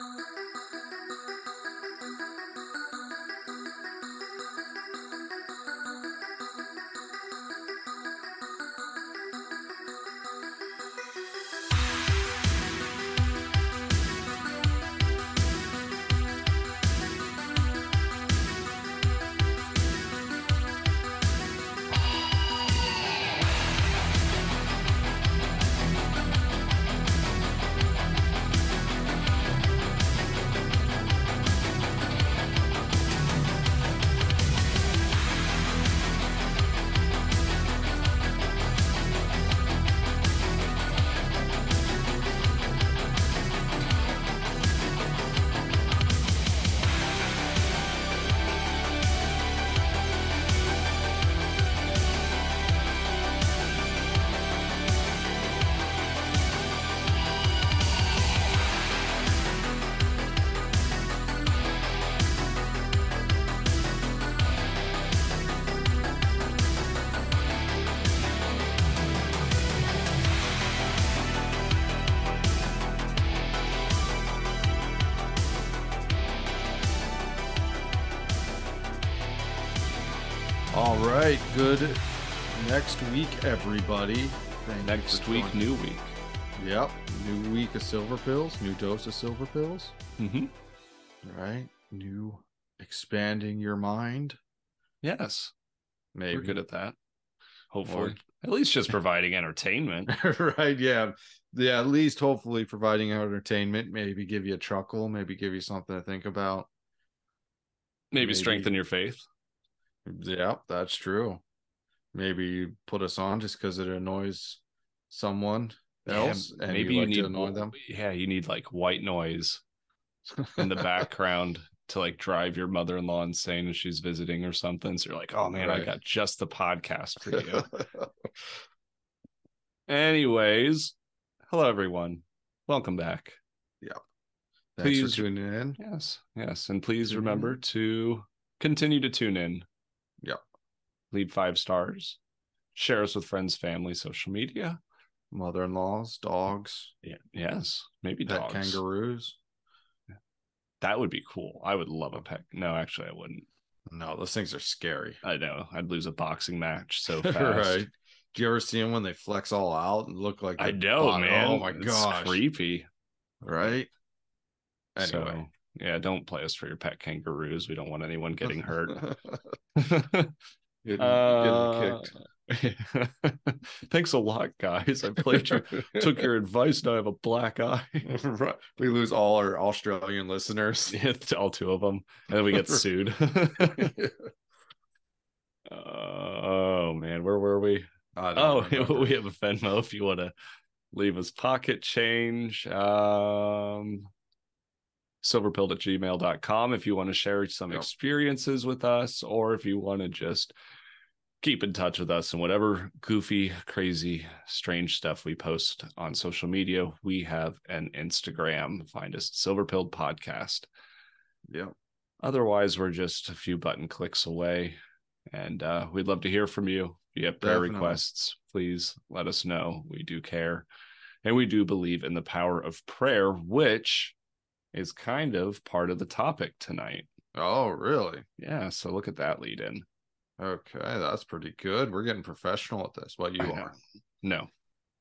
All good next week, everybody. Thank Next week, joining- new week. Yep, new week of silver pills, new dose of silver pills. Mm-hmm. Right, new expanding your mind. Yes, Maybe we're good at that. Hopefully, Or- at least just providing entertainment. right, yeah, yeah. At least, hopefully, providing entertainment. Maybe give you a chuckle. Maybe give you something to think about. Maybe, Maybe. strengthen your faith. Yeah, that's true. Maybe you put us on just because it annoys someone else, Yeah, and maybe you you like need to annoy them. Yeah, you need like white noise in the background to like drive your mother-in-law insane as she's visiting or something. So you're like, oh man, I got just the podcast for you. Anyways, hello everyone. Welcome back. Yeah. Thanks Please- for tuning in. Yes, yes. And please Tune in. remember to continue to tune in. Yep. Leave five stars. Share us with friends, family, social media. Mother-in-laws, dogs, Yeah. Yes. Maybe pet dogs. kangaroos. That would be cool. I would love a pet. No, actually, I wouldn't. No, those things are scary. I know. I'd lose a boxing match so fast. right? Do you ever see them when they flex all out and look like I know, bought- man. Oh my It's gosh! creepy. Right? Anyway, So, yeah, don't play us for your pet kangaroos. We don't want anyone getting hurt. getting, getting Uh, kicked. Thanks a lot, guys. I played your took your advice. Now I have a black eye. Right. we lose all our Australian listeners. Yeah, all two of them, and then we get sued. oh man, where were we? Oh, remember. we have a Venmo if you want to leave us pocket change. Um, silverpilled at gmail.com if you want to share some Yep. experiences with us, or if you want to just keep in touch with us and whatever goofy, crazy, strange stuff we post on social media. We have an Instagram. Find us Silverpilled Podcast. Yep. Otherwise, we're just a few button clicks away. And uh, we'd love to hear from you. If you have prayer Definitely. requests, please let us know. We do care. And we do believe in the power of prayer, which is kind of part of the topic tonight. Oh, really? Yeah. So look at that lead in. Okay, that's pretty good. We're getting professional at this. Well, you I know. are? No,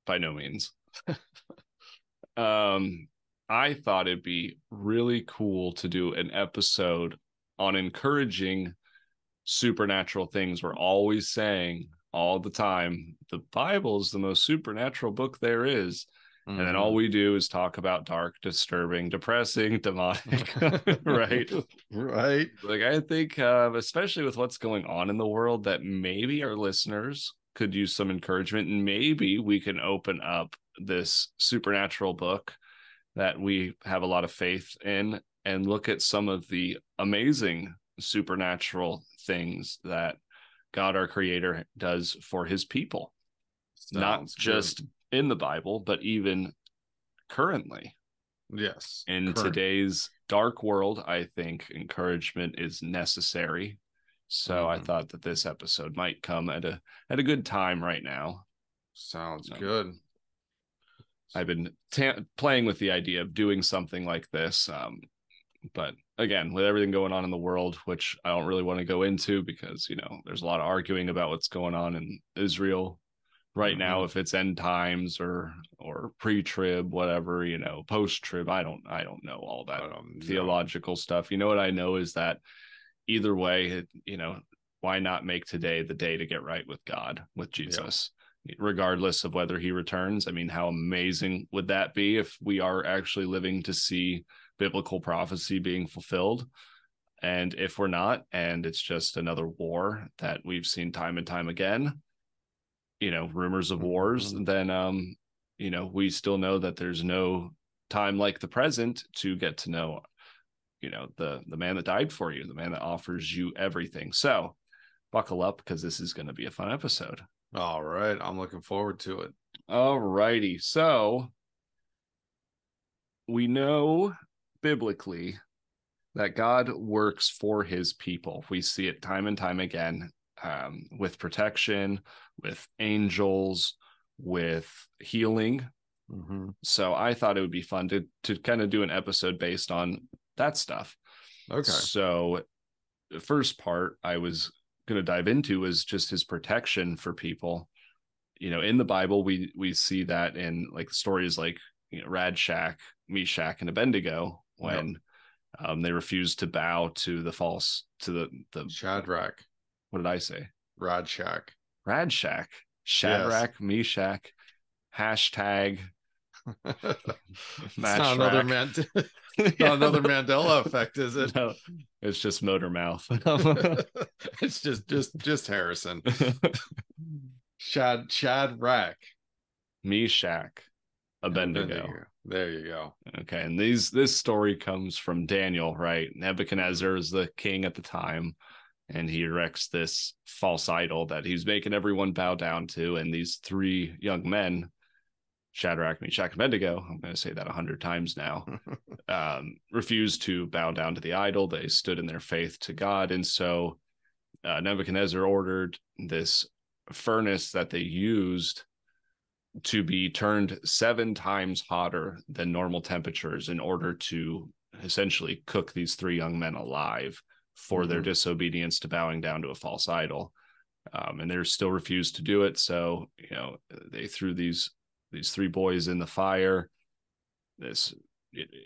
by no means. um, I thought it'd be really cool to do an episode on encouraging supernatural things. We're always saying all the time the Bible is the most supernatural book there is. And then all we do is talk about dark, disturbing, depressing, demonic, right? Mm-hmm. right. Like I think, uh, especially with what's going on in the world, that maybe our listeners could use some encouragement, and maybe we can open up this supernatural book that we have a lot of faith in, and look at some of the amazing supernatural things that God, our Creator, does for His people, not Sounds good. In the Bible, but even currently yes in current. today's dark world i think encouragement is necessary so i Mhm. thought that this episode might come at a at a good time right now Sounds good. I've been ta- playing with the idea of doing something like this. Um, but again, with everything going on in the world, which I don't really want to go into because you know there's a lot of arguing about what's going on in Israel right mm-hmm. now, if it's end times or or pre-trib, whatever, you know, post-trib. I don't I don't know all that theological stuff. You know what I know is that either way, it, you know, why not make today the day to get right with God, with Jesus? Yeah. Regardless of whether he returns. I mean, how amazing would that be if we are actually living to see biblical prophecy being fulfilled. And if we're not, and it's just another war that we've seen time and time again, you know, rumors of wars, mm-hmm. then um, you know, we still know that there's no time like the present to get to know, you know, the the man that died for you, the man that offers you everything. So buckle up because this is going to be a fun episode. All right. I'm looking forward to it. All righty. So we know biblically that God works for his people. We see it time and time again um, with protection, with angels, with healing. Mm-hmm. So I thought it would be fun to to kind of do an episode based on that stuff. Okay. So the first part I was going to dive into was just his protection for people. You know, in the Bible, we we see that in like stories like you know, Radshak, Meshach, and Abednego, when yep. um, they refused to bow to the false to the the Shadrach. What did I say? Radshak. Radshak. Shadrach, yes. Meshach. Hashtag. it's not another man. not another Mandela effect, is it? No, it's just motor mouth. it's just just just Harrison. Shad Shadrach. Meshach. Abednego. There you go. Okay, and these this story comes from Daniel, right? Nebuchadnezzar is the king at the time, and he erects this false idol that he's making everyone bow down to. And these three young men, Shadrach, Meshach, and Abednego, I'm going to say that a hundred times now, um, refused to bow down to the idol. They stood in their faith to God, and so uh, Nebuchadnezzar ordered this furnace that they used to be turned seven times hotter than normal temperatures in order to essentially cook these three young men alive for mm-hmm. their disobedience to bowing down to a false idol. Um, and they're still refused to do it. So, you know, they threw these these three boys in the fire. This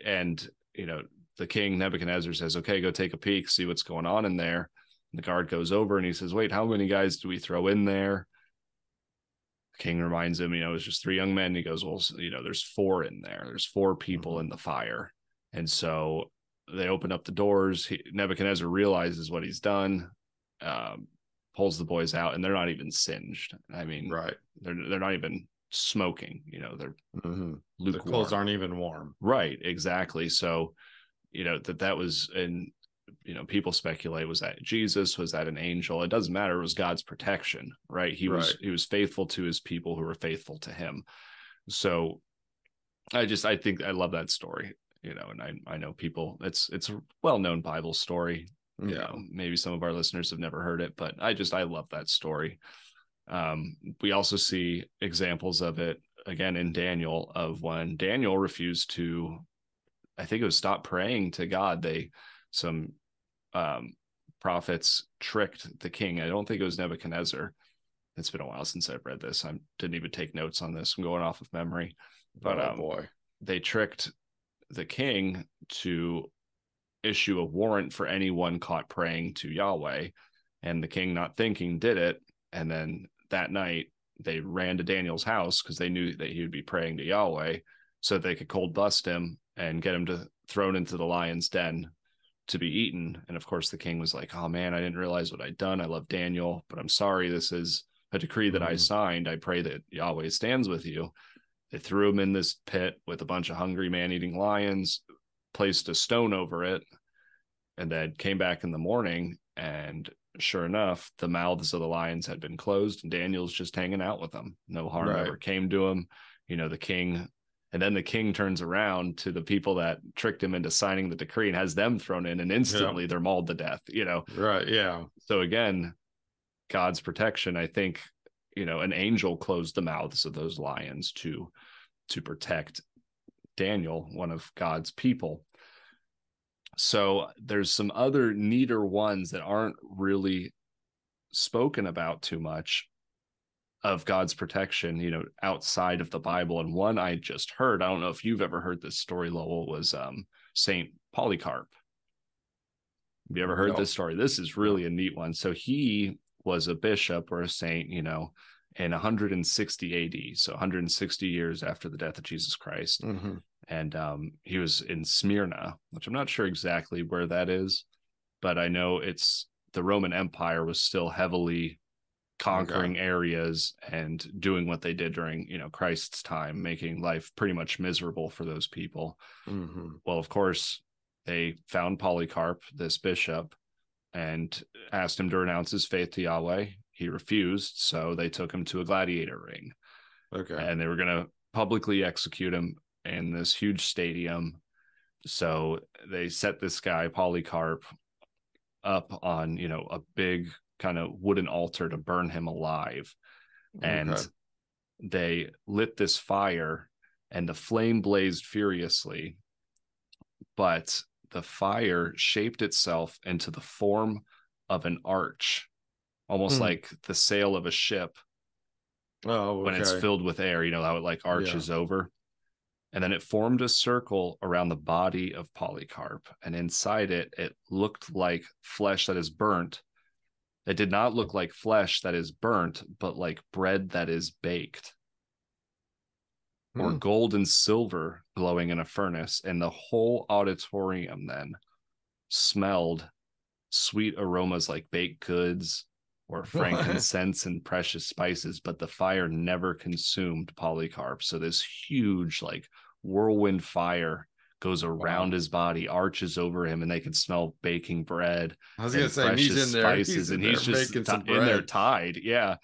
and you know, the king Nebuchadnezzar says, Okay, go take a peek, see what's going on in there. And the guard goes over and he says, Wait, how many guys do we throw in there? The King reminds him, you know, it's just three young men. He goes, well, you know, there's four in there. There's four people mm-hmm. in the fire. And so they open up the doors. He, Nebuchadnezzar realizes what he's done, um, pulls the boys out, and they're not even singed. I mean, right? They're they're not even smoking. You know, they're mm-hmm. lukewarm. The clothes aren't even warm. Right. Exactly. So, you know that that was and you know people speculate was that jesus was that an angel it doesn't matter it was god's protection right he right. was he was faithful to his people who were faithful to him so i just i think i love that story you know and i i know people it's it's a well-known bible story yeah you know, maybe some of our listeners have never heard it but i just i love that story um we also see examples of it again in daniel of when daniel refused to i think it was stop praying to god they some um, prophets tricked the king. I don't think it was Nebuchadnezzar. It's been a while since I've read this. I didn't even take notes on this. I'm going off of memory. But oh, um, boy, they tricked the king to issue a warrant for anyone caught praying to Yahweh. And the king, not thinking, did it. And then that night, they ran to Daniel's house because they knew that he would be praying to Yahweh so they could cold bust him and get him to thrown into the lion's den to be eaten. And of course, the king was like, Oh man, I didn't realize what I'd done. I love Daniel, but I'm sorry. This is a decree that mm-hmm. I signed. I pray that Yahweh stands with you. They threw him in this pit with a bunch of hungry man eating lions, placed a stone over it, and then came back in the morning. And sure enough, the mouths of the lions had been closed, and Daniel's just hanging out with them. No harm right. ever came to him. You know, the king and then the king turns around to the people that tricked him into signing the decree and has them thrown in, and instantly yeah. they're mauled to death. You know, right? Yeah. So again, God's protection. I think you know an angel closed the mouths of those lions to to protect Daniel, one of God's people. So there's some other neater ones that aren't really spoken about too much of God's protection, you know, outside of the Bible. And one I just heard, I don't know if you've ever heard this story, Lowell, was um, Saint Polycarp. Have you ever heard No. this story? This is really a neat one. So he was a bishop or a saint, you know, in 160 AD, so 160 years after the death of Jesus Christ Mm-hmm. and um, he was in Smyrna, which I'm not sure exactly where that is, but I know it's the Roman Empire was still heavily conquering areas and doing what they did during you know Christ's time, making life pretty much miserable for those people. Mm-hmm. Well, of course, they found Polycarp, this bishop, and asked him to renounce his faith to Yahweh. He refused, so they took him to a gladiator ring Okay. and they were going to publicly execute him in this huge stadium. So they set this guy Polycarp up on, you know, a big kind of wooden altar to burn him alive. And Okay. they lit this fire and the flame blazed furiously, but the fire shaped itself into the form of an arch, almost Hmm. like the sail of a ship oh, okay. when it's filled with air, you know, how it like arches over. And then it formed a circle around the body of Polycarp. And inside it, it looked like flesh that is burnt. It did not look like flesh that is burnt, but like bread that is baked, or Hmm. gold and silver glowing in a furnace. And the whole auditorium then smelled sweet aromas like baked goods or frankincense and precious spices, but the fire never consumed Polycarp. So this huge, like whirlwind fire goes around his body, arches over him, and they can smell baking bread I was and gonna say he's precious in there. spices, he's in and there he's just some in there tied. Yeah.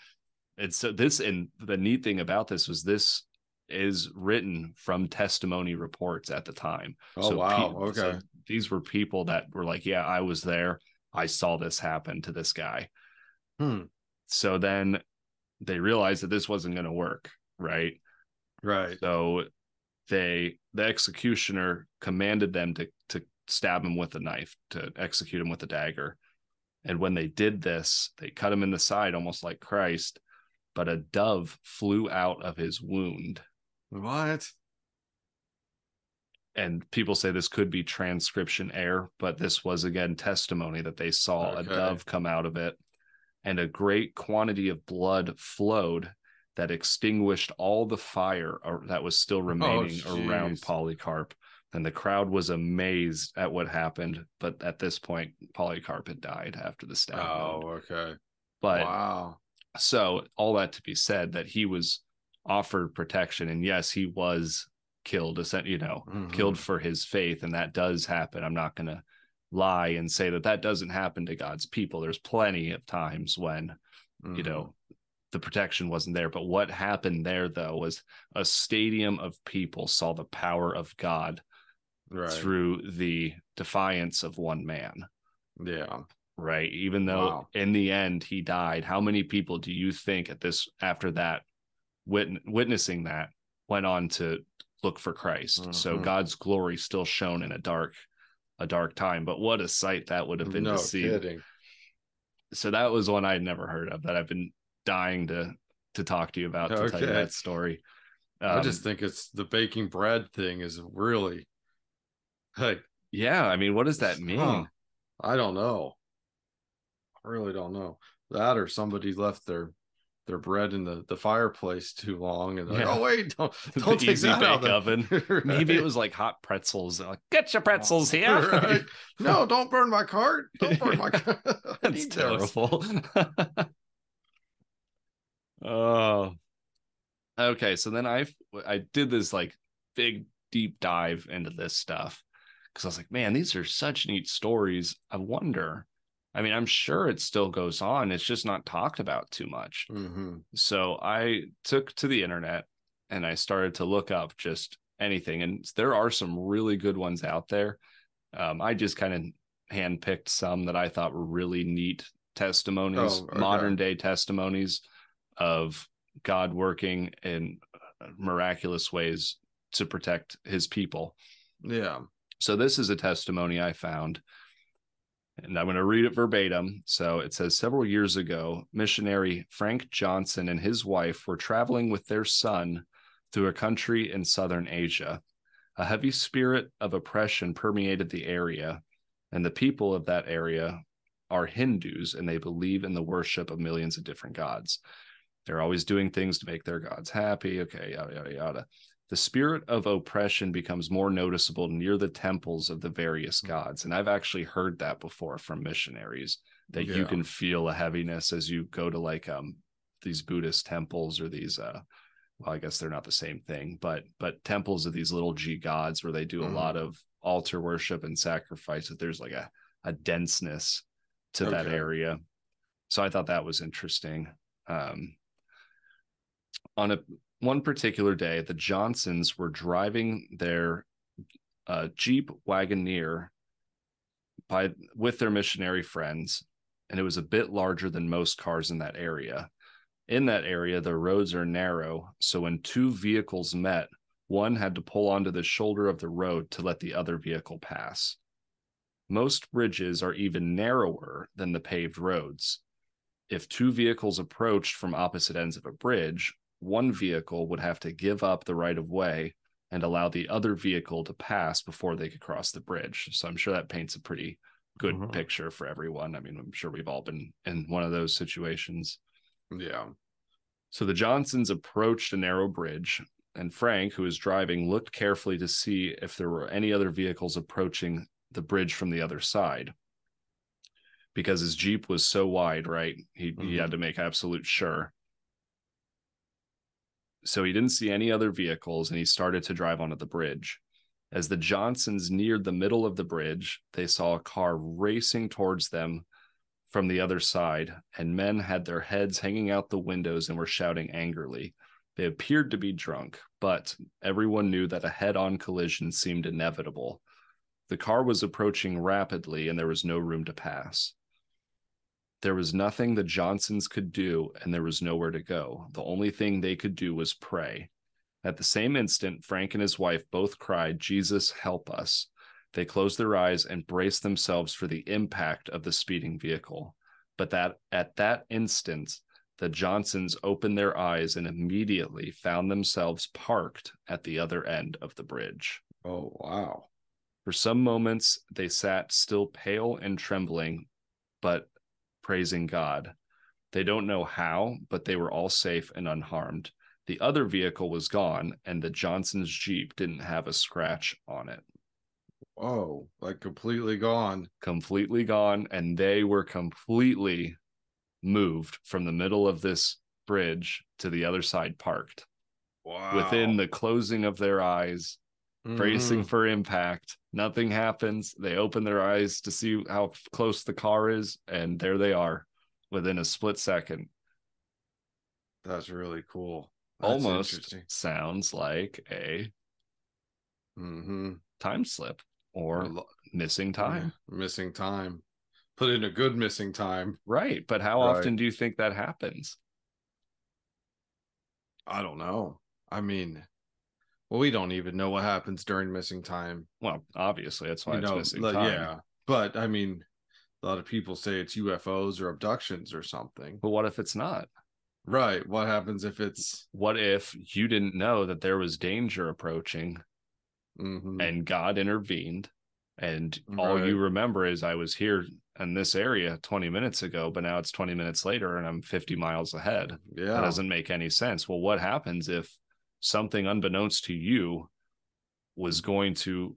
And so this, and the neat thing about this was this is written from testimony reports at the time. Oh So wow. pe- okay. so these were people that were like, yeah, I was there. I saw this happen to this guy. Hmm. So then they realized that this wasn't going to work, right? Right. So they the executioner commanded them to to stab him with a knife, to execute him with a dagger. And when they did this, they cut him in the side almost like Christ, but a dove flew out of his wound. What? and people say this could be transcription error, but this was again testimony that they saw a dove come out of it, and a great quantity of blood flowed that extinguished all the fire uh, that was still oh, remaining around Oh, jeez. Polycarp. And the crowd was amazed at what happened, but at this point, Polycarp had died after the stab. wound. Oh, okay. But wow. so all that to be said that he was offered protection, and yes, he was killed. You know, Mhm. killed for his faith and that does happen i'm not going to lie and say that that doesn't happen to god's people there's plenty of times when you Mhm. know the protection wasn't there but what happened there though was a stadium of people saw the power of god right. through the defiance of one man Yeah. right even though Wow. in the end he died how many people do you think at this after that wit- witnessing that went on to look for christ so Mhm. god's glory still shone in a dark a dark time but what a sight that would have been no to see kidding. so that was one i'd never heard of that i've been dying to to talk to you about to tell you that story I Um, just think it's the baking bread thing is really like yeah i mean what does that mean Huh. I don't know. I really don't know. That or somebody left their their bread in the, the fireplace too long and they're like, oh wait, don't don't take that out of the oven. maybe it was like hot pretzels like get your pretzels oh, here Right. No, don't burn my cart. Don't burn my cart. That's terrible. oh. Okay, so then I I did this like big deep dive into this stuff because I was like, man, these are such neat stories. I wonder. I mean, I'm sure it still goes on. It's just not talked about too much. Mhm. So I took to the internet and I started to look up just anything. And there are some really good ones out there. Um, I just kind of handpicked some that I thought were really neat testimonies, Oh, okay. modern day testimonies of God working in miraculous ways to protect his people. Yeah. So this is a testimony I found. And I'm going to read it verbatim. So it says several years ago, missionary Frank Johnson and his wife were traveling with their son through a country in southern Asia. A heavy spirit of oppression permeated the area, and the people of that area are Hindus and they believe in the worship of millions of different gods. They're always doing things to make their gods happy. Okay, yada, yada, yada. The spirit of oppression becomes more noticeable near the temples of the various Hmm. gods. And I've actually heard that before from missionaries that you can feel a heaviness as you go to like um these Buddhist temples or these uh well, I guess they're not the same thing, but but temples of these little G gods where they do a Mhm. lot of altar worship and sacrifice. That there's like a a denseness to that area. So I thought that was interesting. Um, on a one particular day, the Johnsons were driving their uh, Jeep Wagoneer by with their missionary friends, and it was a bit larger than most cars in that area. In that area, the roads are narrow, so when two vehicles met, one had to pull onto the shoulder of the road to let the other vehicle pass. Most bridges are even narrower than the paved roads. If two vehicles approached from opposite ends of a bridge, one vehicle would have to give up the right of way and allow the other vehicle to pass before they could cross the bridge. So I'm sure that paints a pretty good Mhm. picture for everyone. I mean, I'm sure we've all been in one of those situations. Yeah. So the Johnsons approached a narrow bridge, and Frank, who was driving, looked carefully to see if there were any other vehicles approaching the bridge from the other side. Because his Jeep was so wide, right? He, he had Mhm. to make absolute sure. So he didn't see any other vehicles and he started to drive onto the bridge. As the Johnsons neared the middle of the bridge, they saw a car racing towards them from the other side, and men had their heads hanging out the windows and were shouting angrily. They appeared to be drunk, but everyone knew that a head on collision seemed inevitable. The car was approaching rapidly, and there was no room to pass. There was nothing the Johnsons could do, and there was nowhere to go. The only thing they could do was pray. At the same instant, Frank and his wife both cried, Jesus, help us. They closed their eyes and braced themselves for the impact of the speeding vehicle. But that at that instant, the Johnsons opened their eyes and immediately found themselves parked at the other end of the bridge. Oh wow. For some moments, they sat still pale and trembling, but praising God. They don't know how, but they were all safe and unharmed. The other vehicle was gone, and the Johnson's Jeep didn't have a scratch on it. Whoa. Like completely gone. Completely gone, and they were completely moved from the middle of this bridge to the other side, parked Wow. within the closing of their eyes, bracing Mhm. for impact. Nothing happens. They open their eyes to see how close the car is, and there they are within a split second. That's really cool. That's Almost sounds like a Mm-hmm. time slip or missing time. Missing time. Put in a good missing time. Right. But how Right. often do you think that happens? I don't know. I mean, well, we don't even know what happens during missing time. Well, obviously, that's why you it's know, missing like, time. yeah. But I mean, a lot of people say it's UFOs or abductions or something. But what if it's not? Right. What happens if it's What if you didn't know that there was danger approaching Mhm. and God intervened? And all you remember is I was here in this area 20 minutes ago, but now it's 20 minutes later and I'm 50 miles ahead. Yeah. That doesn't make any sense. Well, what happens if something unbeknownst to you was going to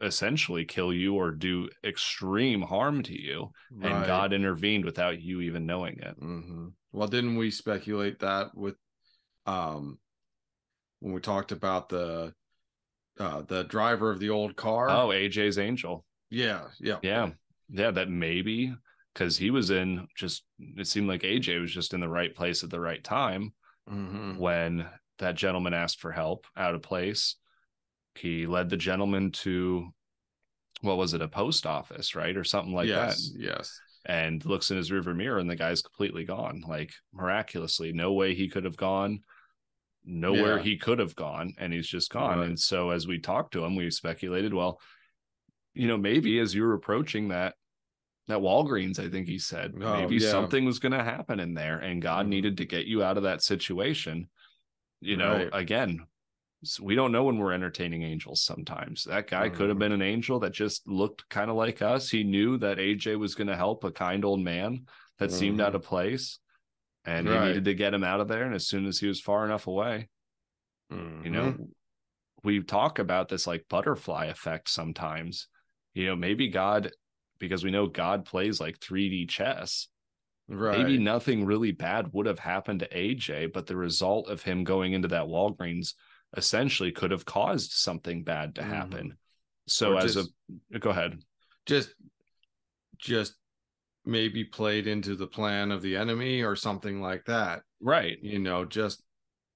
essentially kill you or do extreme harm to you and God intervened without you even knowing it? hmm Well, didn't we speculate that with um when we talked about the uh the driver of the old car? Oh, AJ's angel. yeah, yeah. Yeah. Yeah, that maybe because he was in just it seemed like AJ was just in the right place at the right time hmm when that gentleman asked for help out of place. He led the gentleman to what was it, a post office, right? Or something like yes, that. yes. And looks in his river mirror and the guy's completely gone, like miraculously. No way he could have gone. nowhere Yeah. he could have gone and he's just gone. Right. And so as we talked to him, we speculated, well, you know, maybe as you were approaching that that Walgreens, I think he said, Oh, maybe yeah. something was going to happen in there and God Mhm. needed to get you out of that situation. You know, Right. again, we don't know when we're entertaining angels sometimes. That guy could have Mhm. been an angel that just looked kind of like us. He knew that AJ was going to help a kind old man that seemed out Mhm. of place and he needed to get him out of there. And as soon as he was far enough away, you know, we talk about this like butterfly effect sometimes. You know, maybe God, because we know God plays like 3D chess, right. maybe nothing really bad would have happened to AJ, but the result of him going into that Walgreens essentially could have caused something bad to Mhm. happen. So Or as just- a go ahead. just just maybe played into the plan of the enemy or something like that Right. you know just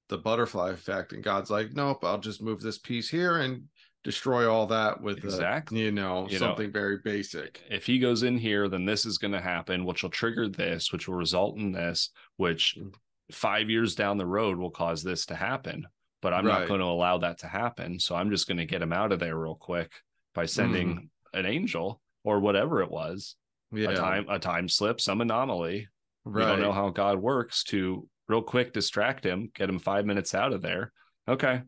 the butterfly effect and god's like nope i'll just move this piece here and destroy all that with a, Exactly. you know You know, something very basic If he goes in here, then this is going to happen, which will trigger this, which will result in this, which Mm. five years down the road will cause this to happen. But I'm not going to allow that to happen. So I'm just going to get him out of there real quick by sending Mm-hmm. an angel or whatever it was, yeah a time, a time slip, some anomaly. right We don't know how God works to real quick distract him, get him five minutes out of there. Okay.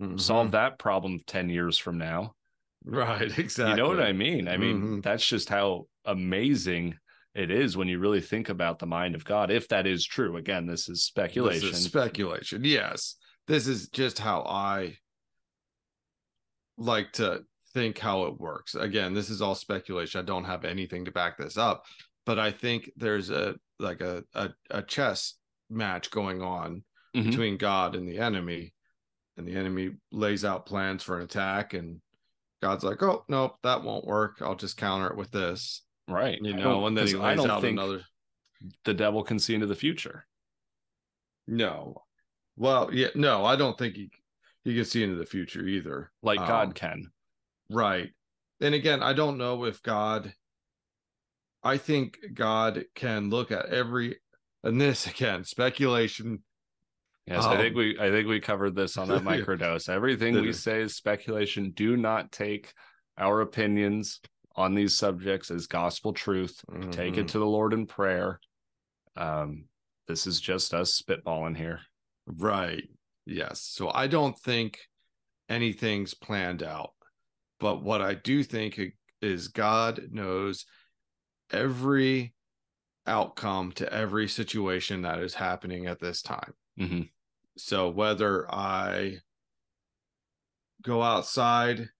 Mhm. Solve that problem 10 years from now. right exactly You know what I mean? I mean, Mhm. that's just how amazing it is when you really think about the mind of God. If that is true, again, this is This speculation. is speculation yes this is just how i like to think how it works again this is all speculation i don't have anything to back this up but i think there's a like a a, a chess match going on Mhm. between god and the enemy and the enemy lays out plans for an attack and god's like oh nope that won't work i'll just counter it with this right. you know and then he lays don't out think another the devil can see into the future. no well yeah no i don't think he he can see into the future either Like Um, God can. Right. And again, I don't know if God, I think God can look at every, and this again, speculation. Yes, I think um, we I think we covered this on that microdose. Everything we say is speculation. Do not take our opinions on these subjects as gospel truth. Take it Mhm. to the Lord in prayer. Um, this is just us spitballing here. Right. Yes. So I don't think anything's planned out. But what I do think is God knows every outcome to every situation that is happening at this time. Mhm. So whether I go outside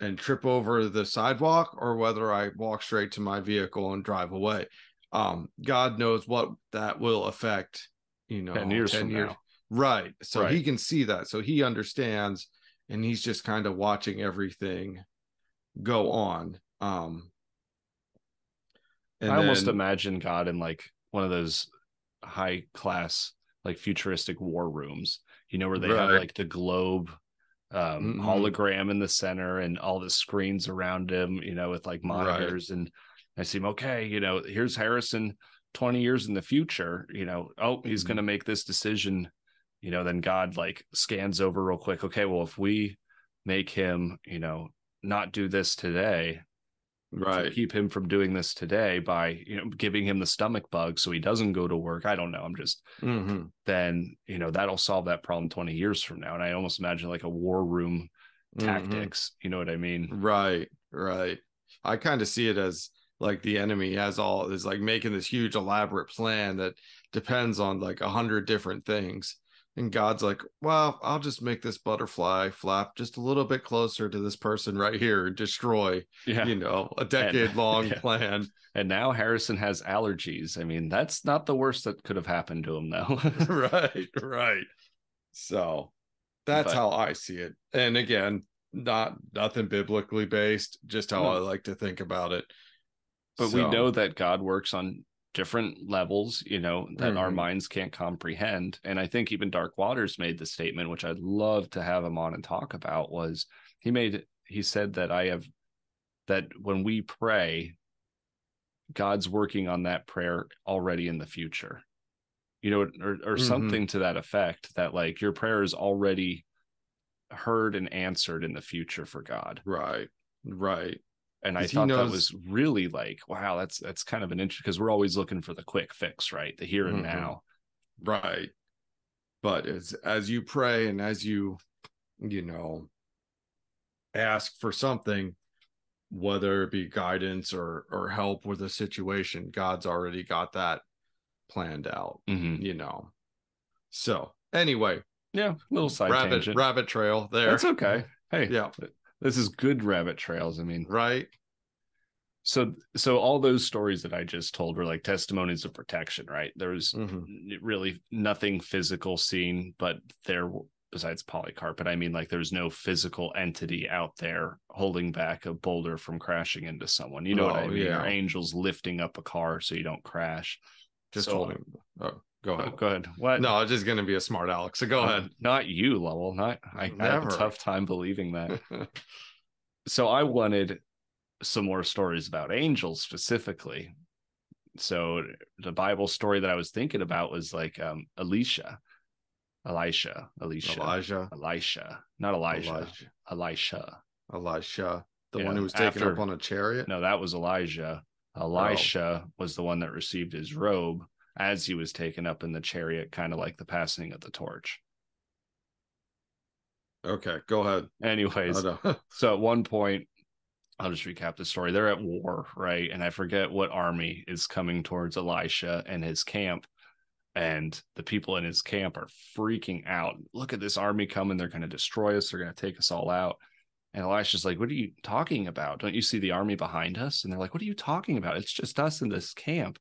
and trip over the sidewalk or whether I walk straight to my vehicle and drive away, um, God knows what that will affect, you know, 10 years from now. Right. So he can see that. So he understands and he's just kind of watching everything go on. Um and I almost imagine God in like one of those high class, like futuristic war rooms, you know, where they have like the globe um Mhm. hologram in the center and all the screens around him, you know, with like Right. monitors. And I seem okay, you know, here's Harrison 20 years in the future, you know, oh, he's Mhm. gonna make this decision, you know, then God like scans over real quick. Okay, well, if we make him, you know, not do this today, to right. keep him from doing this today by you know giving him the stomach bug so he doesn't go to work i don't know i'm just Mhm. then you know that'll solve that problem 20 years from now and i almost imagine like a war room Mhm. tactics you know what i mean Right, right. I kind of see it as like the enemy has all is like making this huge elaborate plan that depends on like a hundred different things. And God's like, well, I'll just make this butterfly flap just a little bit closer to this person right here and destroy, yeah you know, a decade long yeah. plan. and now harrison has allergies i mean that's not the worst that could have happened to him though right, right. So that's But- how I see it. And again, not nothing biblically based, just how No. I like to think about it. but we know that god works on different levels you know that our Mhm. minds can't comprehend and i think even dark waters made the statement which i'd love to have him on and talk about was he made he said that i have that when we pray god's working on that prayer already in the future you know, or or Mhm. something to that effect. That like your prayer is already heard and answered in the future for God. Right. Right. And I thought that was really like, wow, that's that's kind of an interesting because we're always looking for the quick fix, right? The here and Mhm. now. Right. But as as you pray and as you, you know, ask for something, whether it be guidance or or help with a situation, God's already got that planned out, Mhm. you know. So anyway, Yeah, little side rabbit tangent. rabbit trail there. That's okay. Hey, Yeah. This is good rabbit trails. I mean, Right. so so all those stories that I just told were like testimonies of protection, right? There was Mhm. really nothing physical seen, but there besides Polycarp, but I mean like there's no physical entity out there holding back a boulder from crashing into someone. You know what I Oh, mean? yeah. Or angels lifting up a car so you don't crash. Just So- holding. Oh, go Oh, ahead. go ahead. What? No, it's just gonna be a smart Alex. So go Uh, ahead. Not you, Lowell. Not I, I have a tough time believing that. so I wanted some more stories about angels specifically. So the Bible story that I was thinking about was like um Elisha. Elisha. Elisha. Elijah. Elisha. Not Elijah. Elijah. Elisha. Elisha. The one who was taken after- up on a chariot. No, that was Elijah. Elisha was the one that received his robe as he was taken up in the chariot, kind of like the passing of the torch. Okay, go ahead. Anyways. So at one point, I'll just recap the story. They're at war, right? And I forget what army is coming towards Elisha and his camp. And the people in his camp are freaking out. Look at this army coming. They're going to destroy us. They're going to take us all out. And Elisha's like, What are you talking about? Don't you see the army behind us? And they're like, What are you talking about? It's just us in this camp.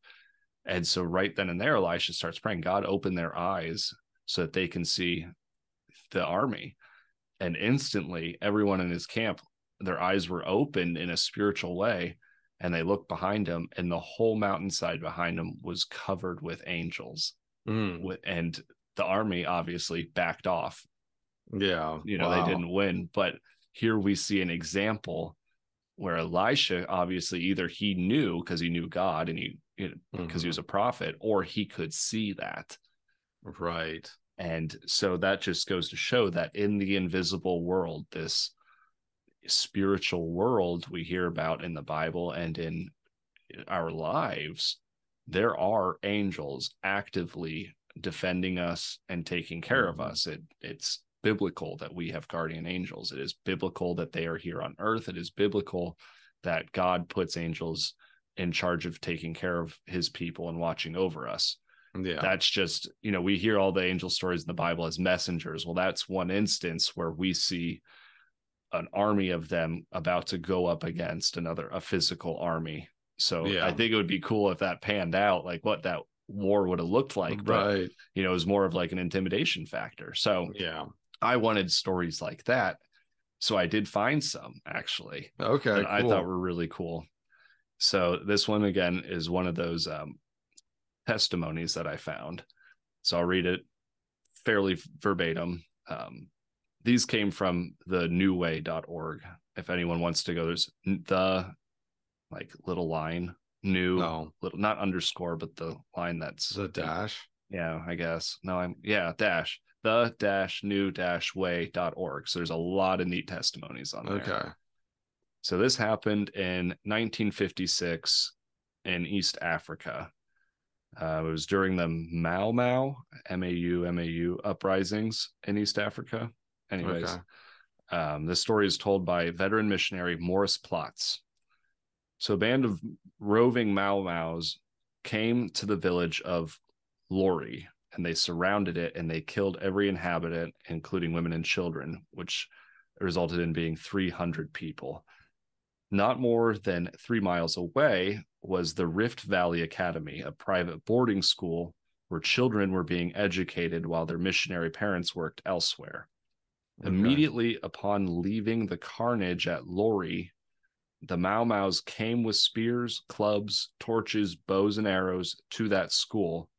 And so, right then and there, Elisha starts praying, God, open their eyes so that they can see the army. And instantly, everyone in his camp their eyes were opened in a spiritual way and they looked behind them and the whole mountainside behind them was covered with angels Mm, with and the army obviously backed off yeah. you know wow. they didn't win but here we see an example where elisha obviously either he knew because he knew god and he because Mhm. he was a prophet or he could see that Right. and so that just goes to show that in the invisible world, this spiritual world we hear about in the Bible and in our lives, there are angels actively defending us and taking care of Mhm. us. It it's biblical that we have guardian angels. It is biblical that they are here on earth. It is biblical that God puts angels in charge of taking care of his people and watching over us Yeah. that's just you know we hear all the angel stories in the bible as messengers well that's one instance where we see an army of them about to go up against another a physical army so Yeah. i think it would be cool if that panned out like what that war would have looked like but right. you know it was more of like an intimidation factor so Yeah. i wanted stories like that so i did find some actually Okay. that I thought were really cool. So this one again is one of those um, testimonies that I found. So I'll read it fairly verbatim. Um, these came from the newway.org. If anyone wants to go, there's the like little line new no. little not underscore, but the line that's The dash. yeah, I guess. No, I'm yeah, dash the dash new dash way.org. So there's a lot of neat testimonies on there. Okay. So this happened in 1956 in East Africa. Uh, it was during the Mau Mau, M A U M A U uprisings in East Africa. Anyways, Okay. um, this story is told by veteran missionary Morris Plotts. So, a band of roving Mau Maus came to the village of Lori and they surrounded it and they killed every inhabitant, including women and children, which resulted in being 300 people. Not more than three miles away was the Rift Valley Academy, a private boarding school where children were being educated while their missionary parents worked elsewhere. Okay. Immediately upon leaving the carnage at Lori, the Mau Maus came with spears, clubs, torches, bows, and arrows to that school,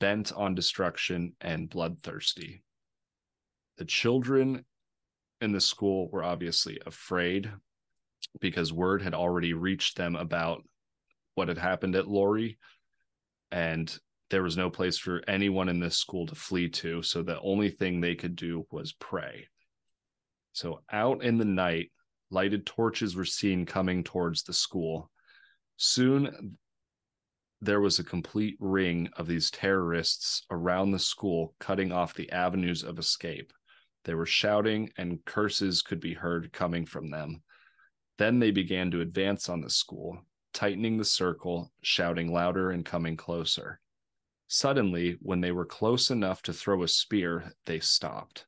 bent on destruction and bloodthirsty. The children in the school were obviously afraid because word had already reached them about what had happened at Lori. And there was no place for anyone in this school to flee to. So the only thing they could do was pray. So out in the night, lighted torches were seen coming towards the school. Soon there was a complete ring of these terrorists around the school, cutting off the avenues of escape. They were shouting, and curses could be heard coming from them. Then they began to advance on the school, tightening the circle, shouting louder and coming closer. Suddenly, when they were close enough to throw a spear, they stopped.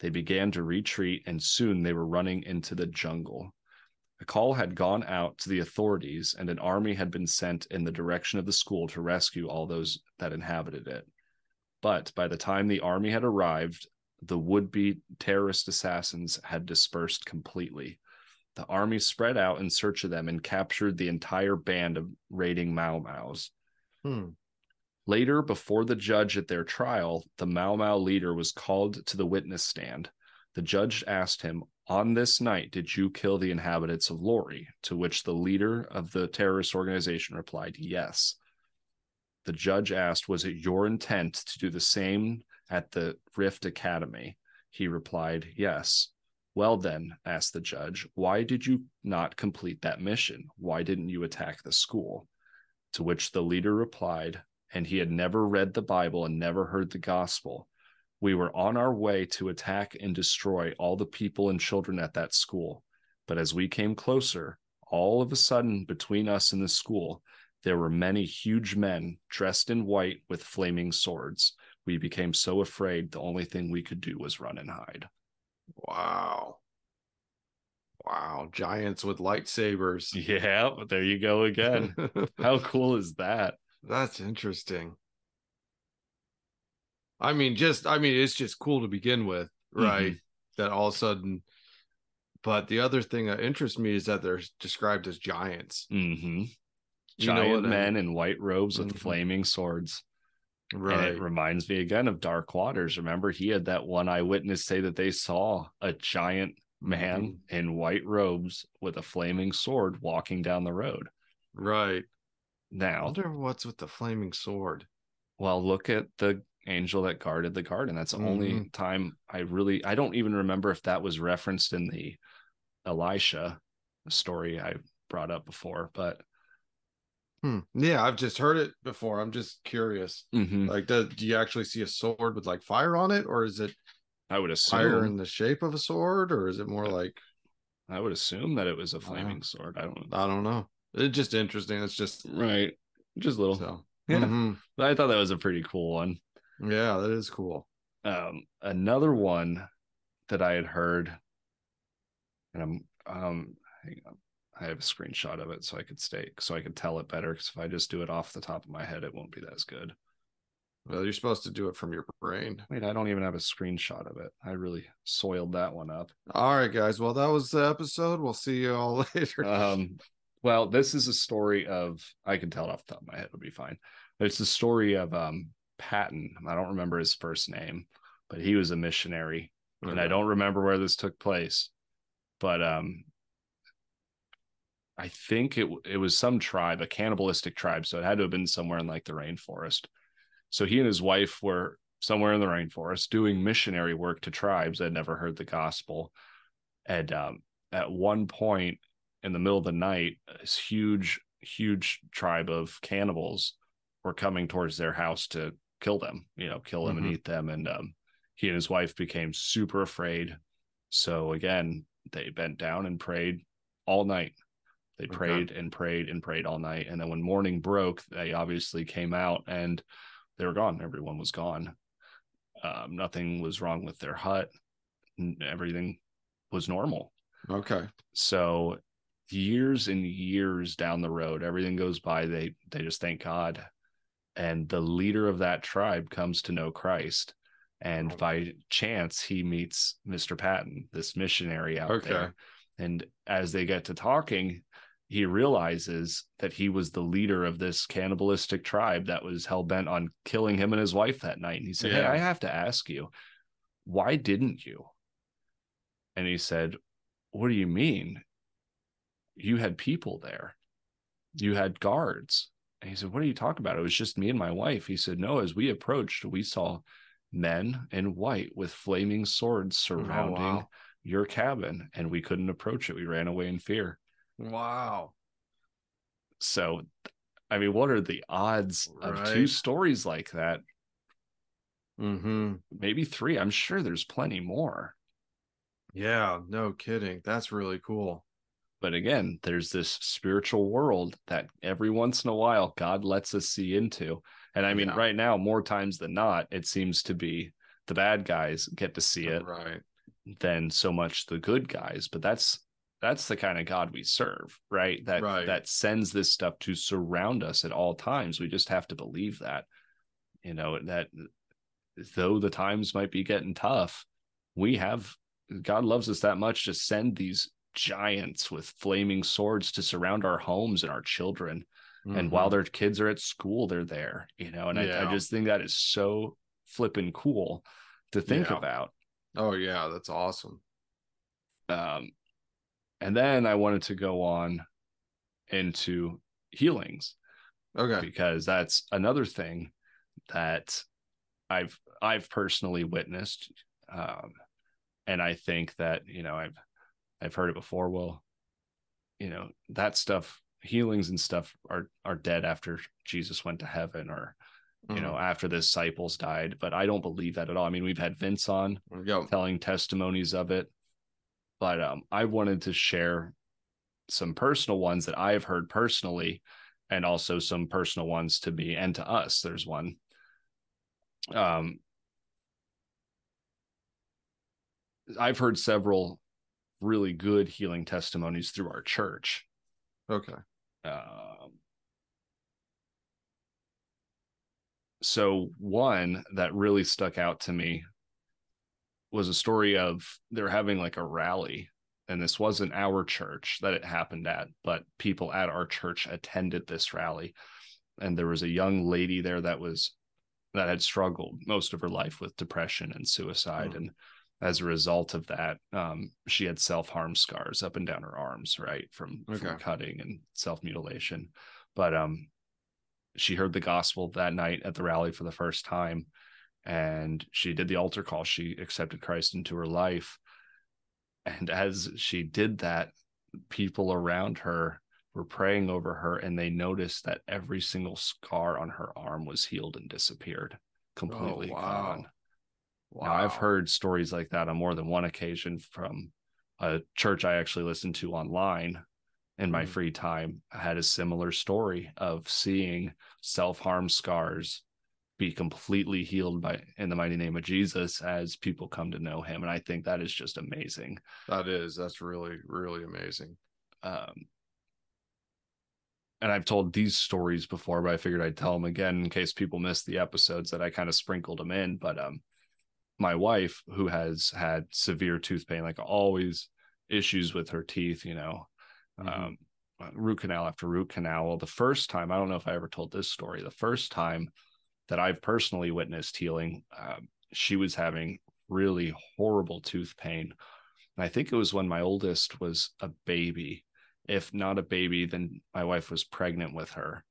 They began to retreat, and soon they were running into the jungle. A call had gone out to the authorities, and an army had been sent in the direction of the school to rescue all those that inhabited it. But by the time the army had arrived, the would be terrorist assassins had dispersed completely. The army spread out in search of them and captured the entire band of raiding Mau Maus. Hmm. Later, before the judge at their trial, the Mau Mau leader was called to the witness stand. The judge asked him, On this night, did you kill the inhabitants of Lari? To which the leader of the terrorist organization replied, Yes. The judge asked, Was it your intent to do the same at the Rift Academy? He replied, Yes. Well, then, asked the judge, why did you not complete that mission? Why didn't you attack the school? To which the leader replied, and he had never read the Bible and never heard the gospel. We were on our way to attack and destroy all the people and children at that school. But as we came closer, all of a sudden, between us and the school, there were many huge men dressed in white with flaming swords. We became so afraid, the only thing we could do was run and hide. Wow. Wow. Giants with lightsabers. Yeah, there you go again. How cool is that? That's interesting. I mean, just I mean, it's just cool to begin with, right? Mm-hmm. That all of a sudden, but the other thing that interests me is that they're described as giants. Mm-hmm. Giant men I mean? in white robes with mm-hmm. flaming swords. Right. And it reminds me again of Dark Waters. Remember, he had that one eyewitness say that they saw a giant man mm-hmm. in white robes with a flaming sword walking down the road. Right. Now, I wonder what's with the flaming sword. Well, look at the angel that guarded the garden. That's the mm-hmm. only time I really I don't even remember if that was referenced in the Elisha story I brought up before, but Hmm. Yeah, I've just heard it before. I'm just curious. Mm-hmm. Like, do, do you actually see a sword with like fire on it, or is it? I would assume fire in the shape of a sword, or is it more like? I would assume that it was a flaming uh, sword. I don't. I don't know. It's just interesting. It's just right, just a little. So, yeah, mm-hmm. I thought that was a pretty cool one. Yeah, that is cool. Um, another one that I had heard, and I'm um, hang on. I have a screenshot of it so I could stay so I could tell it better. Because if I just do it off the top of my head, it won't be as good. Well, you're supposed to do it from your brain. Wait, I don't even have a screenshot of it. I really soiled that one up. All right, guys. Well, that was the episode. We'll see you all later. Um, well, this is a story of I can tell it off the top of my head. It'll be fine. It's the story of um Paton. I don't remember his first name, but he was a missionary, and I don't remember where this took place. But um, I think it it was some tribe, a cannibalistic tribe, so it had to have been somewhere in like the rainforest. So he and his wife were somewhere in the rainforest doing missionary work to tribes that never heard the gospel. And um, at one point in the middle of the night, this huge, huge tribe of cannibals were coming towards their house to kill them, you know, kill them mm-hmm. and eat them. And um, he and his wife became super afraid. So again, they bent down and prayed all night they okay. prayed and prayed and prayed all night. And then when morning broke, they obviously came out and they were gone. Everyone was gone. Um, nothing was wrong with their hut. Everything was normal. Okay. So years and years down the road, everything goes by. They they just thank God. And the leader of that tribe comes to know Christ. And by chance, he meets Mr. Paton, this missionary out okay. there. And as they get to talking, he realizes that he was the leader of this cannibalistic tribe that was hell bent on killing him and his wife that night. And he said, yeah. Hey, I have to ask you, why didn't you? And he said, What do you mean? You had people there, you had guards. he said, What are you talking about? It was just me and my wife. He said, No, as we approached, we saw men in white with flaming swords oh, surrounding wow. your cabin, and we couldn't approach it. We ran away in fear. Wow. So, I mean, what are the odds of two stories like that? Mm-hmm. Maybe three. I'm sure there's plenty more. Yeah, no kidding. That's really cool. But again, there's this spiritual world that every once in a while God lets us see into. And I mean, Yeah. right now, more times than not, it seems to be the bad guys get to see it Right. than so much the good guys. But that's that's the kind of God we serve, right? That Right. that sends this stuff to surround us at all times. We just have to believe that, you know, that though the times might be getting tough, we have God loves us that much to send these giants with flaming swords to surround our homes and our children. And while Mhm. their kids are at school, they're there, you know. And I, I just think that is so flipping cool to think Yeah. about. Oh yeah, that's awesome. Um, and then I wanted to go on into healings Okay. because that's another thing that I've I've personally witnessed, um, and I think that you know I've I've heard it before. Well, you know that stuff, healings and stuff are are dead after Jesus went to heaven, or you know Mhm. after the disciples died. But I don't believe that at all. I mean, we've had Vince on Yep. telling testimonies of it, but um, I wanted to share some personal ones that I've heard personally, and also some personal ones to me and to us. There's one. Um, I've heard several really good healing testimonies through our church. Okay. Um, so one that really stuck out to me was a story of they're having like a rally and this wasn't our church that it happened at but people at our church attended this rally. And there was a young lady there that was that had struggled most of her life with depression and suicide. Hmm. and as a result of that um, she had self-harm scars up and down her arms right from, from cutting and self-mutilation. But um she heard the gospel that night at the rally for the first time and she did the altar call she accepted christ into her life and as she did that people around her were praying over her and they noticed that every single scar on her arm was healed and disappeared completely Oh, wow. gone now, I've heard stories like that on more than one occasion from a church I actually listened to online in my Mhm. free time. I had a similar story of seeing self harm scars be completely healed by in the mighty name of Jesus as people come to know him. And I think that is just amazing. That is. That's really, really amazing. Um, and I've told these stories before, but I figured I'd tell them again in case people missed the episodes that I kind of sprinkled them in. But um, my wife, who has had severe tooth pain, like always issues with her teeth, you know, Mhm. um, root canal after root canal. Well, the first time, I don't know if I ever told this story, the first time that I've personally witnessed healing, um, she was having really horrible tooth pain. And I think it was when my oldest was a baby. If not a baby, then my wife was pregnant with her.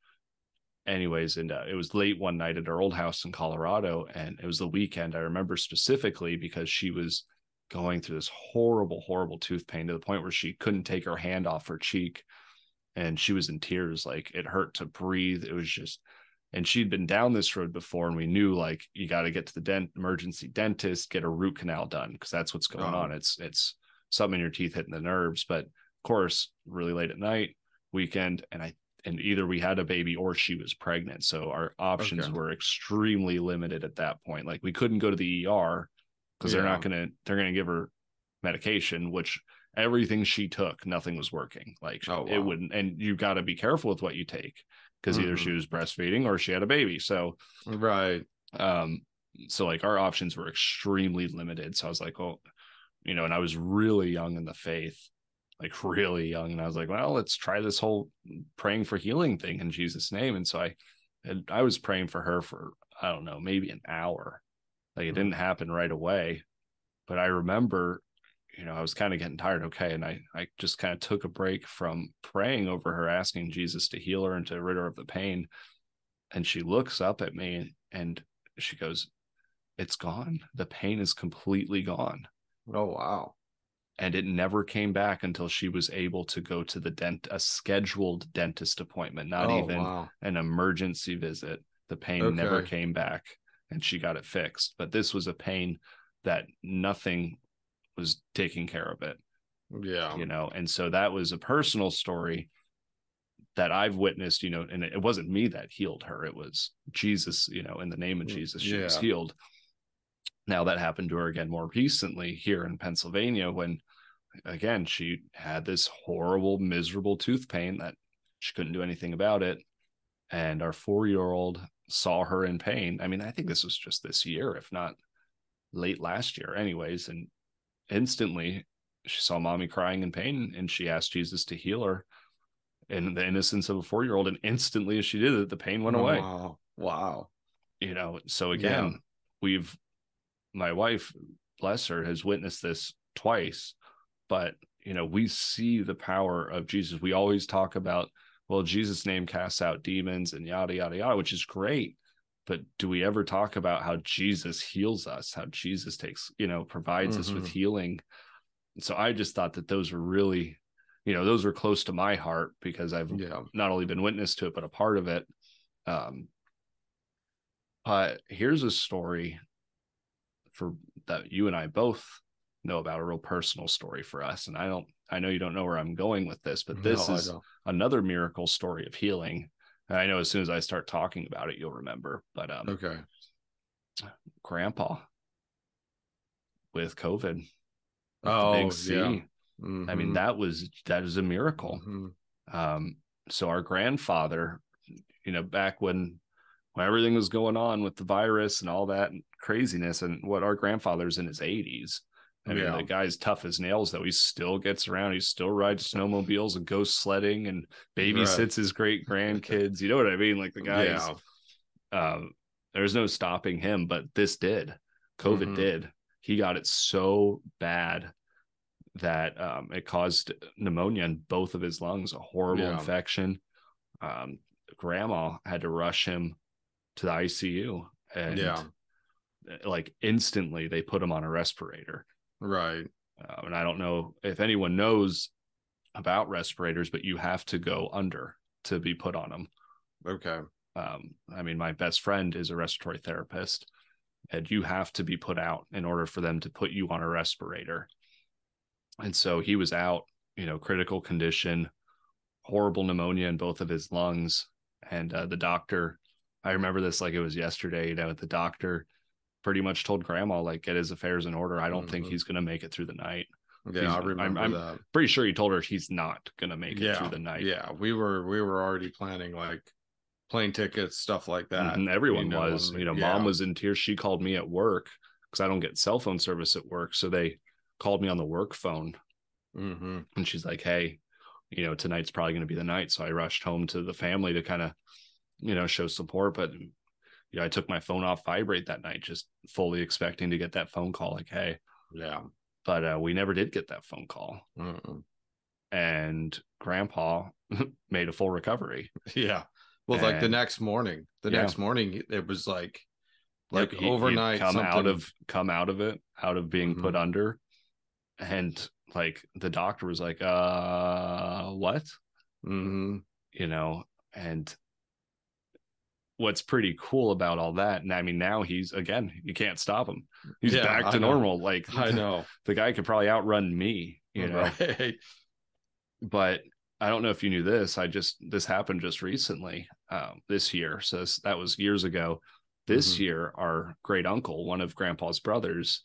Anyways, and uh, it was late one night at our old house in Colorado, and it was the weekend. I remember specifically because she was going through this horrible, horrible tooth pain to the point where she couldn't take her hand off her cheek, and she was in tears. Like it hurt to breathe. It was just, and she'd been down this road before, and we knew like you got to get to the dent emergency dentist, get a root canal done because that's what's going Oh. on. It's it's something in your teeth hitting the nerves, but of course, really late at night, weekend, and I and either we had a baby or she was pregnant. So our options Okay. were extremely limited at that point. Like we couldn't go to the ER because they're not gonna they're gonna give her medication, which everything she took, nothing was working. Like Oh, it wouldn't, and you got to be careful with what you take because either she was breastfeeding or she had a baby. So Right. um so like our options were extremely limited. So i was like well, you know and i was really young in the faith like really young. And i was like well let's try this whole praying for healing thing in jesus name. And so i and i was praying for her for i don't know maybe an hour. Like it didn't happen right away. But i remember you know, I was kind of getting tired. Okay. And I, I just kind of took a break from praying over her, asking Jesus to heal her and to rid her of the pain. And she looks up at me and she goes, It's gone. The pain is completely gone. Oh, wow. And it never came back until she was able to go to the dent, a scheduled dentist appointment, not oh, even wow. an emergency visit. The pain never came back and she got it fixed. But this was a pain that nothing was taking care of it, Yeah. you know. And so that was a personal story that I've witnessed, you know, and it wasn't me that healed her. It was Jesus, you know, in the name of Mm, Jesus, she was healed. Now that happened to her again more recently here in Pennsylvania when again she had this horrible, miserable tooth pain that she couldn't do anything about it. And our four year old saw her in pain. I mean, I think this was just this year, if not late last year, anyways. And instantly she saw mommy crying in pain and she asked Jesus to heal her in the innocence of a four year old. And instantly, as she did it, the pain went away Wow. Wow. you know so again we've my wife bless her has witnessed this twice but you know we see the power of jesus we always talk about well jesus name casts out demons and yada yada yada which is great but do we ever talk about how jesus heals us how jesus takes you know provides us with Mhm. healing? So i just thought that those were really you know those were close to my heart because i've Yeah. not only been witness to it but a part of it. Um but here's a story for that you and I both know about a real personal story for us. And I don't I know you don't know where I'm going with this but this No, is another miracle story of healing I know as soon as I start talking about it you'll remember but um Okay. grandpa with covid Oh, big C. yeah. I mean Mhm. that was that is a miracle Mhm. um so our grandfather you know back when when everything was going on with the virus and all that craziness and what our grandfather's in his 80s i mean Yeah. the guy's tough as nails though he still gets around he still rides snowmobiles and goes sledding and babysits his great grandkids you know what i mean like the guy, Yeah. um, there's no stopping him, but this did. COVID Mhm. did. He got it so bad that um, it caused pneumonia in both of his lungs, a horrible Yeah. infection. Um, grandma had to rush him to the ICU, and Yeah. like instantly they put him on a respirator. Right. Uh, and I don't know if anyone knows about respirators, but you have to go under to be put on them. Okay. um, I mean, my best friend is a respiratory therapist, and you have to be put out in order for them to put you on a respirator. And so he was out, you know, critical condition, horrible pneumonia in both of his lungs. And uh, the doctor, I remember this like it was yesterday, you know, the doctor pretty much told grandma, like, get his affairs in order. I don't think Mhm. he's going to make it through the night. Yeah, He's- I I'm- remember I'm. Pretty sure he told her he's not going to make it Yeah. through the night. Yeah. We were we were already planning like plane tickets, stuff like that. Mhm, Everyone you know, was, you know, yeah. mom was in tears. She called me at work because I don't get cell phone service at work. So they called me on the work phone Mhm. and she's like, Hey, you know, tonight's probably going to be the night. So I rushed home to the family to kind of, you know, show support. But, you know, I took my phone off vibrate that night, just fully expecting to get that phone call like, Hey, Yeah. but uh, we never did get that phone call. Mm-mm. And grandpa made a full recovery. Yeah. Well, like the next morning, the Yeah. next morning, it was like, like he- overnight, come out of come out of it out of being put Mhm. under and like the doctor was like uh what Mhm. you know and what's pretty cool about all that and i mean now he's again you can't stop him he's Yeah, back I to know. normal like I know. the guy could probably outrun me you know Right. but I don't know if you knew this. I just this happened just recently, um, this year. So this, that was years ago. This Mhm. year, our great uncle, one of Grandpa's brothers,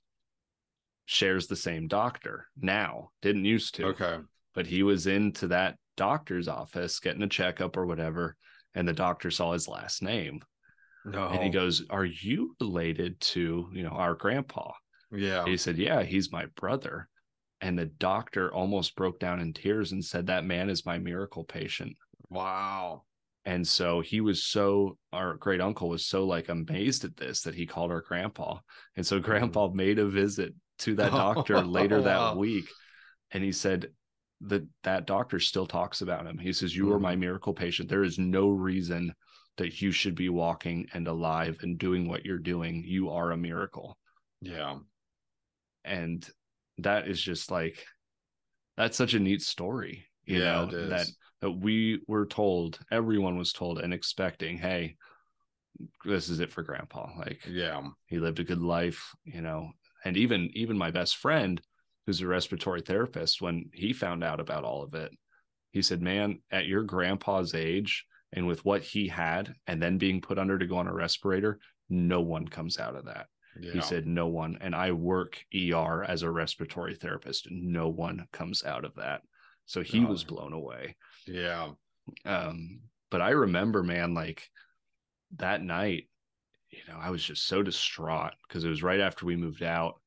shares the same doctor now. Didn't used to, Okay. but he was into that doctor's office getting a checkup or whatever, and the doctor saw his last name, No. and he goes, "Are you related to you know our grandpa?" Yeah. He said, Yeah, he's my brother. And the doctor almost broke down in tears and said, That man is my miracle patient. Wow. And so he was so, our great uncle was so like amazed at this that he called our grandpa. And so hmm. grandpa made a visit to that doctor later that week and he said that that doctor still talks about him. He says you are mm-hmm. my miracle patient. There is no reason that you should be walking and alive and doing what you're doing. You are a miracle. Yeah. and that is just like that's such a neat story you Yeah, know that that we were told everyone was told and expecting hey this is it for grandpa. Like Yeah. he lived a good life you know and even even my best friend who's a respiratory therapist when he found out about all of it he said man at your grandpa's age and with what he had and then being put under to go on a respirator no one comes out of that Yeah. he said no one and i work er as a respiratory therapist no one comes out of that so he Oh. was blown away Yeah. um but i remember man like that night you know i was just so distraught because it was right after we moved out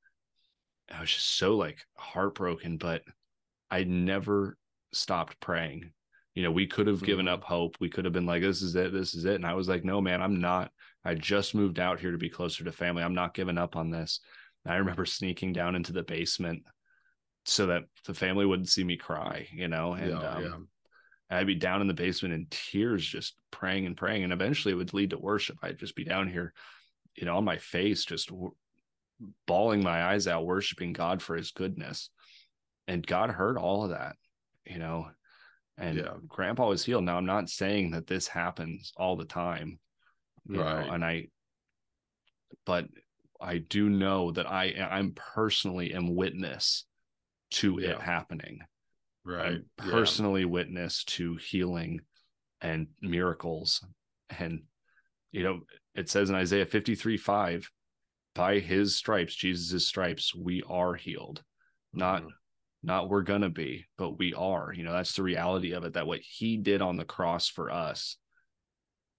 i was just so like heartbroken but i never stopped praying you know we could have given Mhm. up hope we could have been like this is it this is it and i was like no man i'm not i just moved out here to be closer to family i'm not giving up on this and i remember sneaking down into the basement so that the family wouldn't see me cry you know and yeah. um, yeah. I'd be down in the basement in tears, just praying and praying. And eventually it would lead to worship. I'd just be down here, you know, on my face, just bawling my eyes out, worshiping God for his goodness. And God heard all of that, you know, and Yeah. grandpa was healed. Now, I'm not saying that this happens all the time, Right. know, and I, but I do know that I, I'm personally am witness to Yeah. it happening. Right. Yeah. personally witness to healing and miracles. And, you know, it says in Isaiah 53 5, by his stripes, Jesus' stripes, we are healed. Not, Mhm. not we're going to be, but we are. You know, that's the reality of it that what he did on the cross for us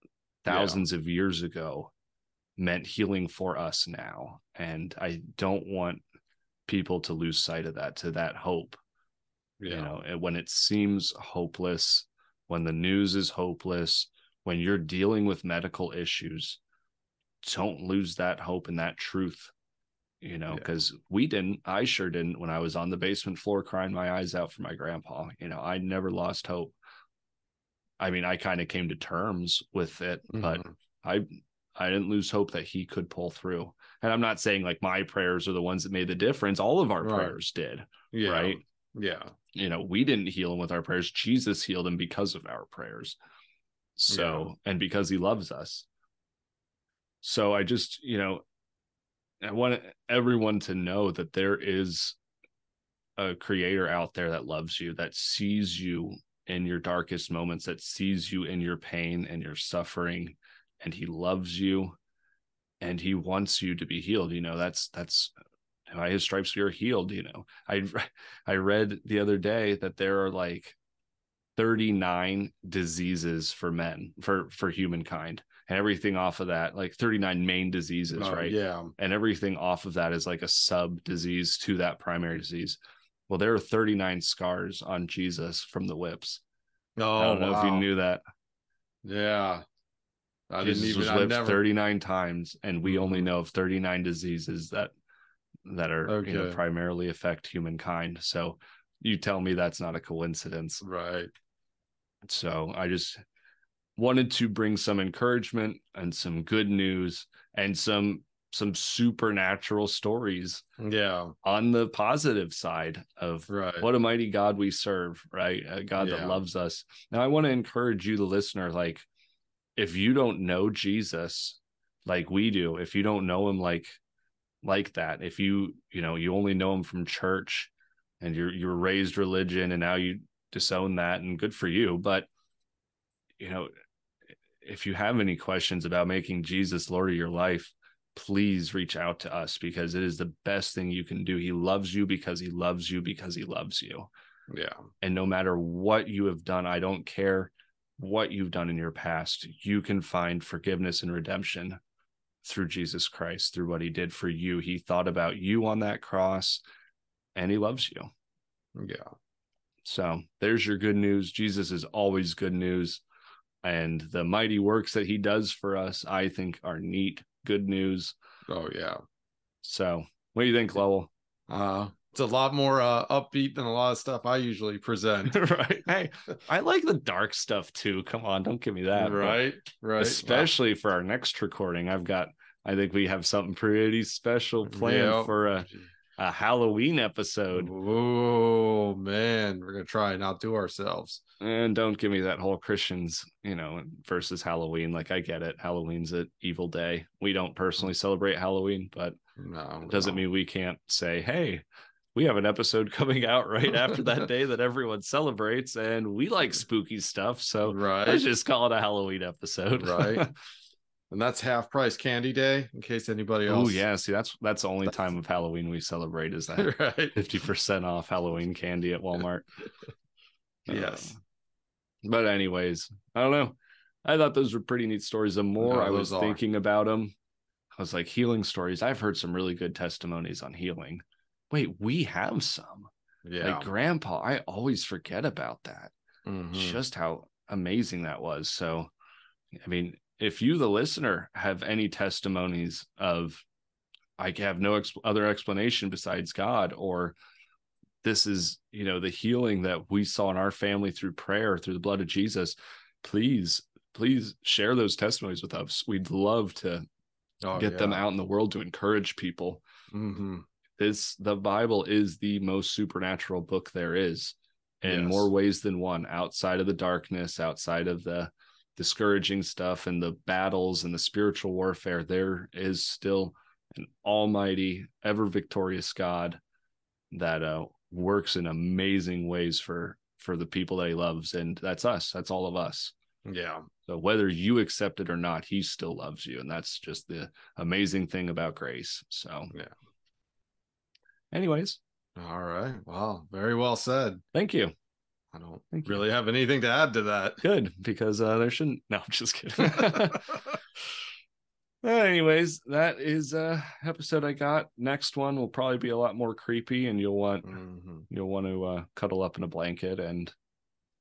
Yeah. thousands of years ago meant healing for us now. And I don't want people to lose sight of that, to that hope Yeah. you know when it seems hopeless when the news is hopeless when you're dealing with medical issues don't lose that hope and that truth you know Yeah. because we didn't i sure didn't when i was on the basement floor crying my eyes out for my grandpa you know i never lost hope i mean i kind of came to terms with it but Mhm. i i didn't lose hope that he could pull through and i'm not saying like my prayers are the ones that made the difference all of our Right. prayers did yeah. right Yeah. you know we didn't heal him with our prayers jesus healed him because of our prayers so and because he loves us so i just you know i want everyone to know that there is a creator out there that loves you that sees you in your darkest moments that sees you in your pain and your suffering and he loves you and he wants you to be healed. You know that's that's by his stripes we are healed you know. I i read the other day that there are like 39 diseases for men for for humankind and everything off of that like 39 main diseases Oh, right Yeah. and everything off of that is like a sub disease to that primary disease well there are 39 scars on jesus from the whips Oh, i don't know if you knew that Yeah. I jesus didn't even. was whipped never. 39 times and we only Mhm. know of 39 diseases that that are you know primarily affect humankind so you tell me that's not a coincidence Right. so i just wanted to bring some encouragement and some good news and some some supernatural stories Yeah. on the positive side of Right. what a mighty God we serve, right? A God Yeah. that loves us. Now, I want to encourage you, the listener, like if you don't know Jesus like we do, if you don't know him like like that, if you you know you only know him from church and you're you're raised religion and now you disown that and good for you, but you know if you have any questions about making Jesus Lord of your life, please reach out to us because it is the best thing you can do. He loves you because he loves you because he loves you. Yeah. And no matter what you have done, I don't care what you've done in your past, you can find forgiveness and redemption through Jesus Christ, through what he did for you. He thought about you on that cross and he loves you. Yeah. So there's your good news. Jesus is always good news. And the mighty works that he does for us, I think, are neat, good news. Oh yeah. So what do you think, Lowell? Uh, it's a lot more uh, upbeat than a lot of stuff I usually present. right. Hey, I like the dark stuff too. Come on, don't give me that. but right, right. Especially for our next recording. I've got I think we have something pretty special planned Yep. for a, a Halloween episode. Oh man, we're gonna try and outdo ourselves. And don't give me that whole Christians, you know, versus Halloween. Like I get it. Halloween's an evil day. We don't personally celebrate Halloween, but No, it doesn't no. mean we can't say, hey, we have an episode coming out right after that day that everyone celebrates, and we like spooky stuff. So right, let's just call it a Halloween episode. right. and that's half price candy day. In case anybody else. oh yeah. See, that's that's the only time of Halloween we celebrate is that right. 50% off Halloween candy at Walmart. Yes. Uh, but anyways, I don't know. I thought those were pretty neat stories. The more No, I was are. thinking about them, I was like, healing stories. I've heard some really good testimonies on healing. Wait, we have some. Yeah. Like grandpa, I always forget about that. Mhm. Just how amazing that was. So, I mean, if you, the listener, have any testimonies of, I have no ex- other explanation besides God, or this is, you know, the healing that we saw in our family through prayer, through the blood of Jesus, please, please share those testimonies with us. We'd love to Oh, get them out in the world to encourage people. Mhm. This, the Bible is the most supernatural book there is in Yes. more ways than one outside of the darkness outside of the discouraging stuff and the battles and the spiritual warfare there is still an almighty ever victorious god that uh works in amazing ways for for the people that he loves and that's us that's all of us Yeah. so whether you accept it or not he still loves you and that's just the amazing thing about grace so Yeah. anyways All right. Wow. Very well said. thank you I don't Thank you. really have anything to add to that. good because uh there shouldn't no i'm just kidding anyways that is uh episode i got next one will probably be a lot more creepy and you'll want Mhm. you'll want to uh cuddle up in a blanket and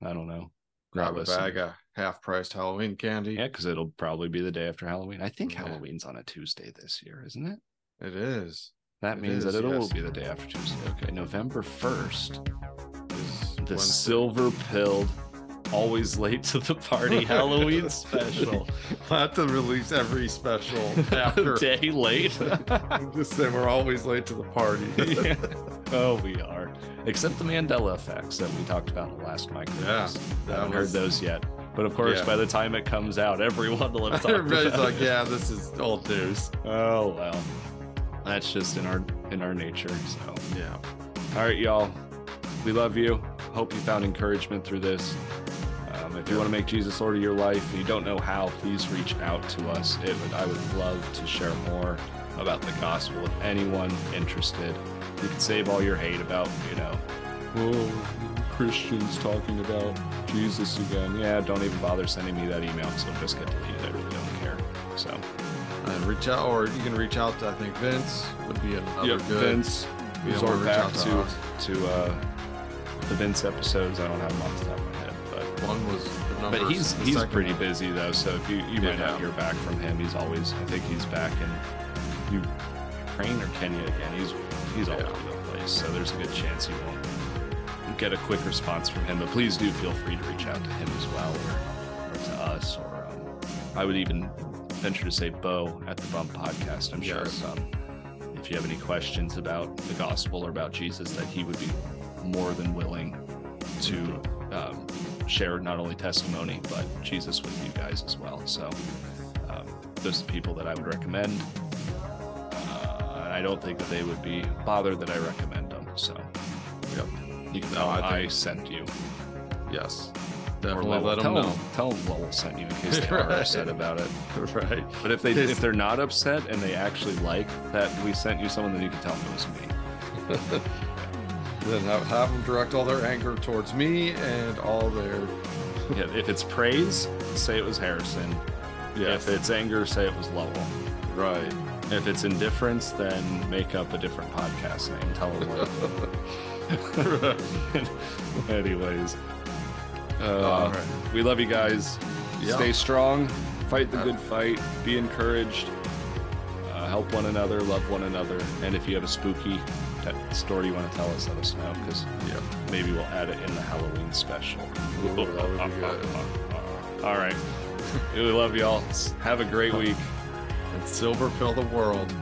i don't know Grab a listen. bag of half priced Halloween candy. yeah because it'll probably be the day after halloween i think Yeah. halloween's on a tuesday this year isn't it It is. that It means is, that it will be the day after tuesday okay november 1st Is the silver pilled always late to the party halloween special We'll have to release every special after. day late I'm Just say we're always late to the party. Yeah. Oh, we are. Except the Mandela effects that we talked about in the last micro. Yeah, I haven't was- heard those yet. But of course, Yeah. by the time it comes out, everyone will have talked Everybody's about like, it. yeah, this is old news. Oh well. That's just in our in our nature. So Yeah. all right, y'all. We love you. Hope you found encouragement through this. Um, if you want to make Jesus Lord of your life and you don't know how, please reach out to us. It would I would love to share more about the gospel with anyone interested. You can save all your hate about, you know, oh, Christians talking about Jesus again. Yeah, don't even bother sending me that email because it'll just get deleted. I really don't care. So, And reach out, or you can reach out to, I think Vince would be another yep, good. Vince. You Resort reach back out to to to uh, the Vince episodes. I don't have them off the top of my head, but One was the number. but he's he's pretty one. busy though. So if you you might Yeah. not hear back from him, he's always I think he's back in Ukraine or Kenya again. He's he's all Yeah. over the place. So there's a good chance you won't get a quick response from him. But please do feel free to reach out to him as well, or, or to us, or um, I would even venture to say Bo at the Bump Podcast. I'm sure Yes. um, if you have any questions about the gospel or about Jesus, that he would be more than willing to um, share not only testimony but Jesus with you guys as well. So um, those are the people that I would recommend. Uh, I don't think that they would be bothered that I recommend them. So Yep. you can No, I I, sent you. Yes. Definitely Lowell. let them tell know. Them, tell them Lowell sent you in case they are upset about it. right. But if they His- if they're not upset and they actually like that we sent you someone, then you can tell them it was me. Then have, have them direct all their anger towards me and all their. Yeah, if it's praise, say it was Harrison. Yes. If it's anger, say it was Lowell. right. If it's indifference, then make up a different podcast name. Tell them what. Anyways, uh, All right. we love you guys. Yeah. Stay strong. Fight the good fight. Be encouraged. Uh, help one another. Love one another. And if you have a spooky that story you want to tell us, let us know because Yeah. maybe we'll add it in the Halloween special. Ooh, that would be good. All right. we love y'all. Have a great week. And silver fill the world.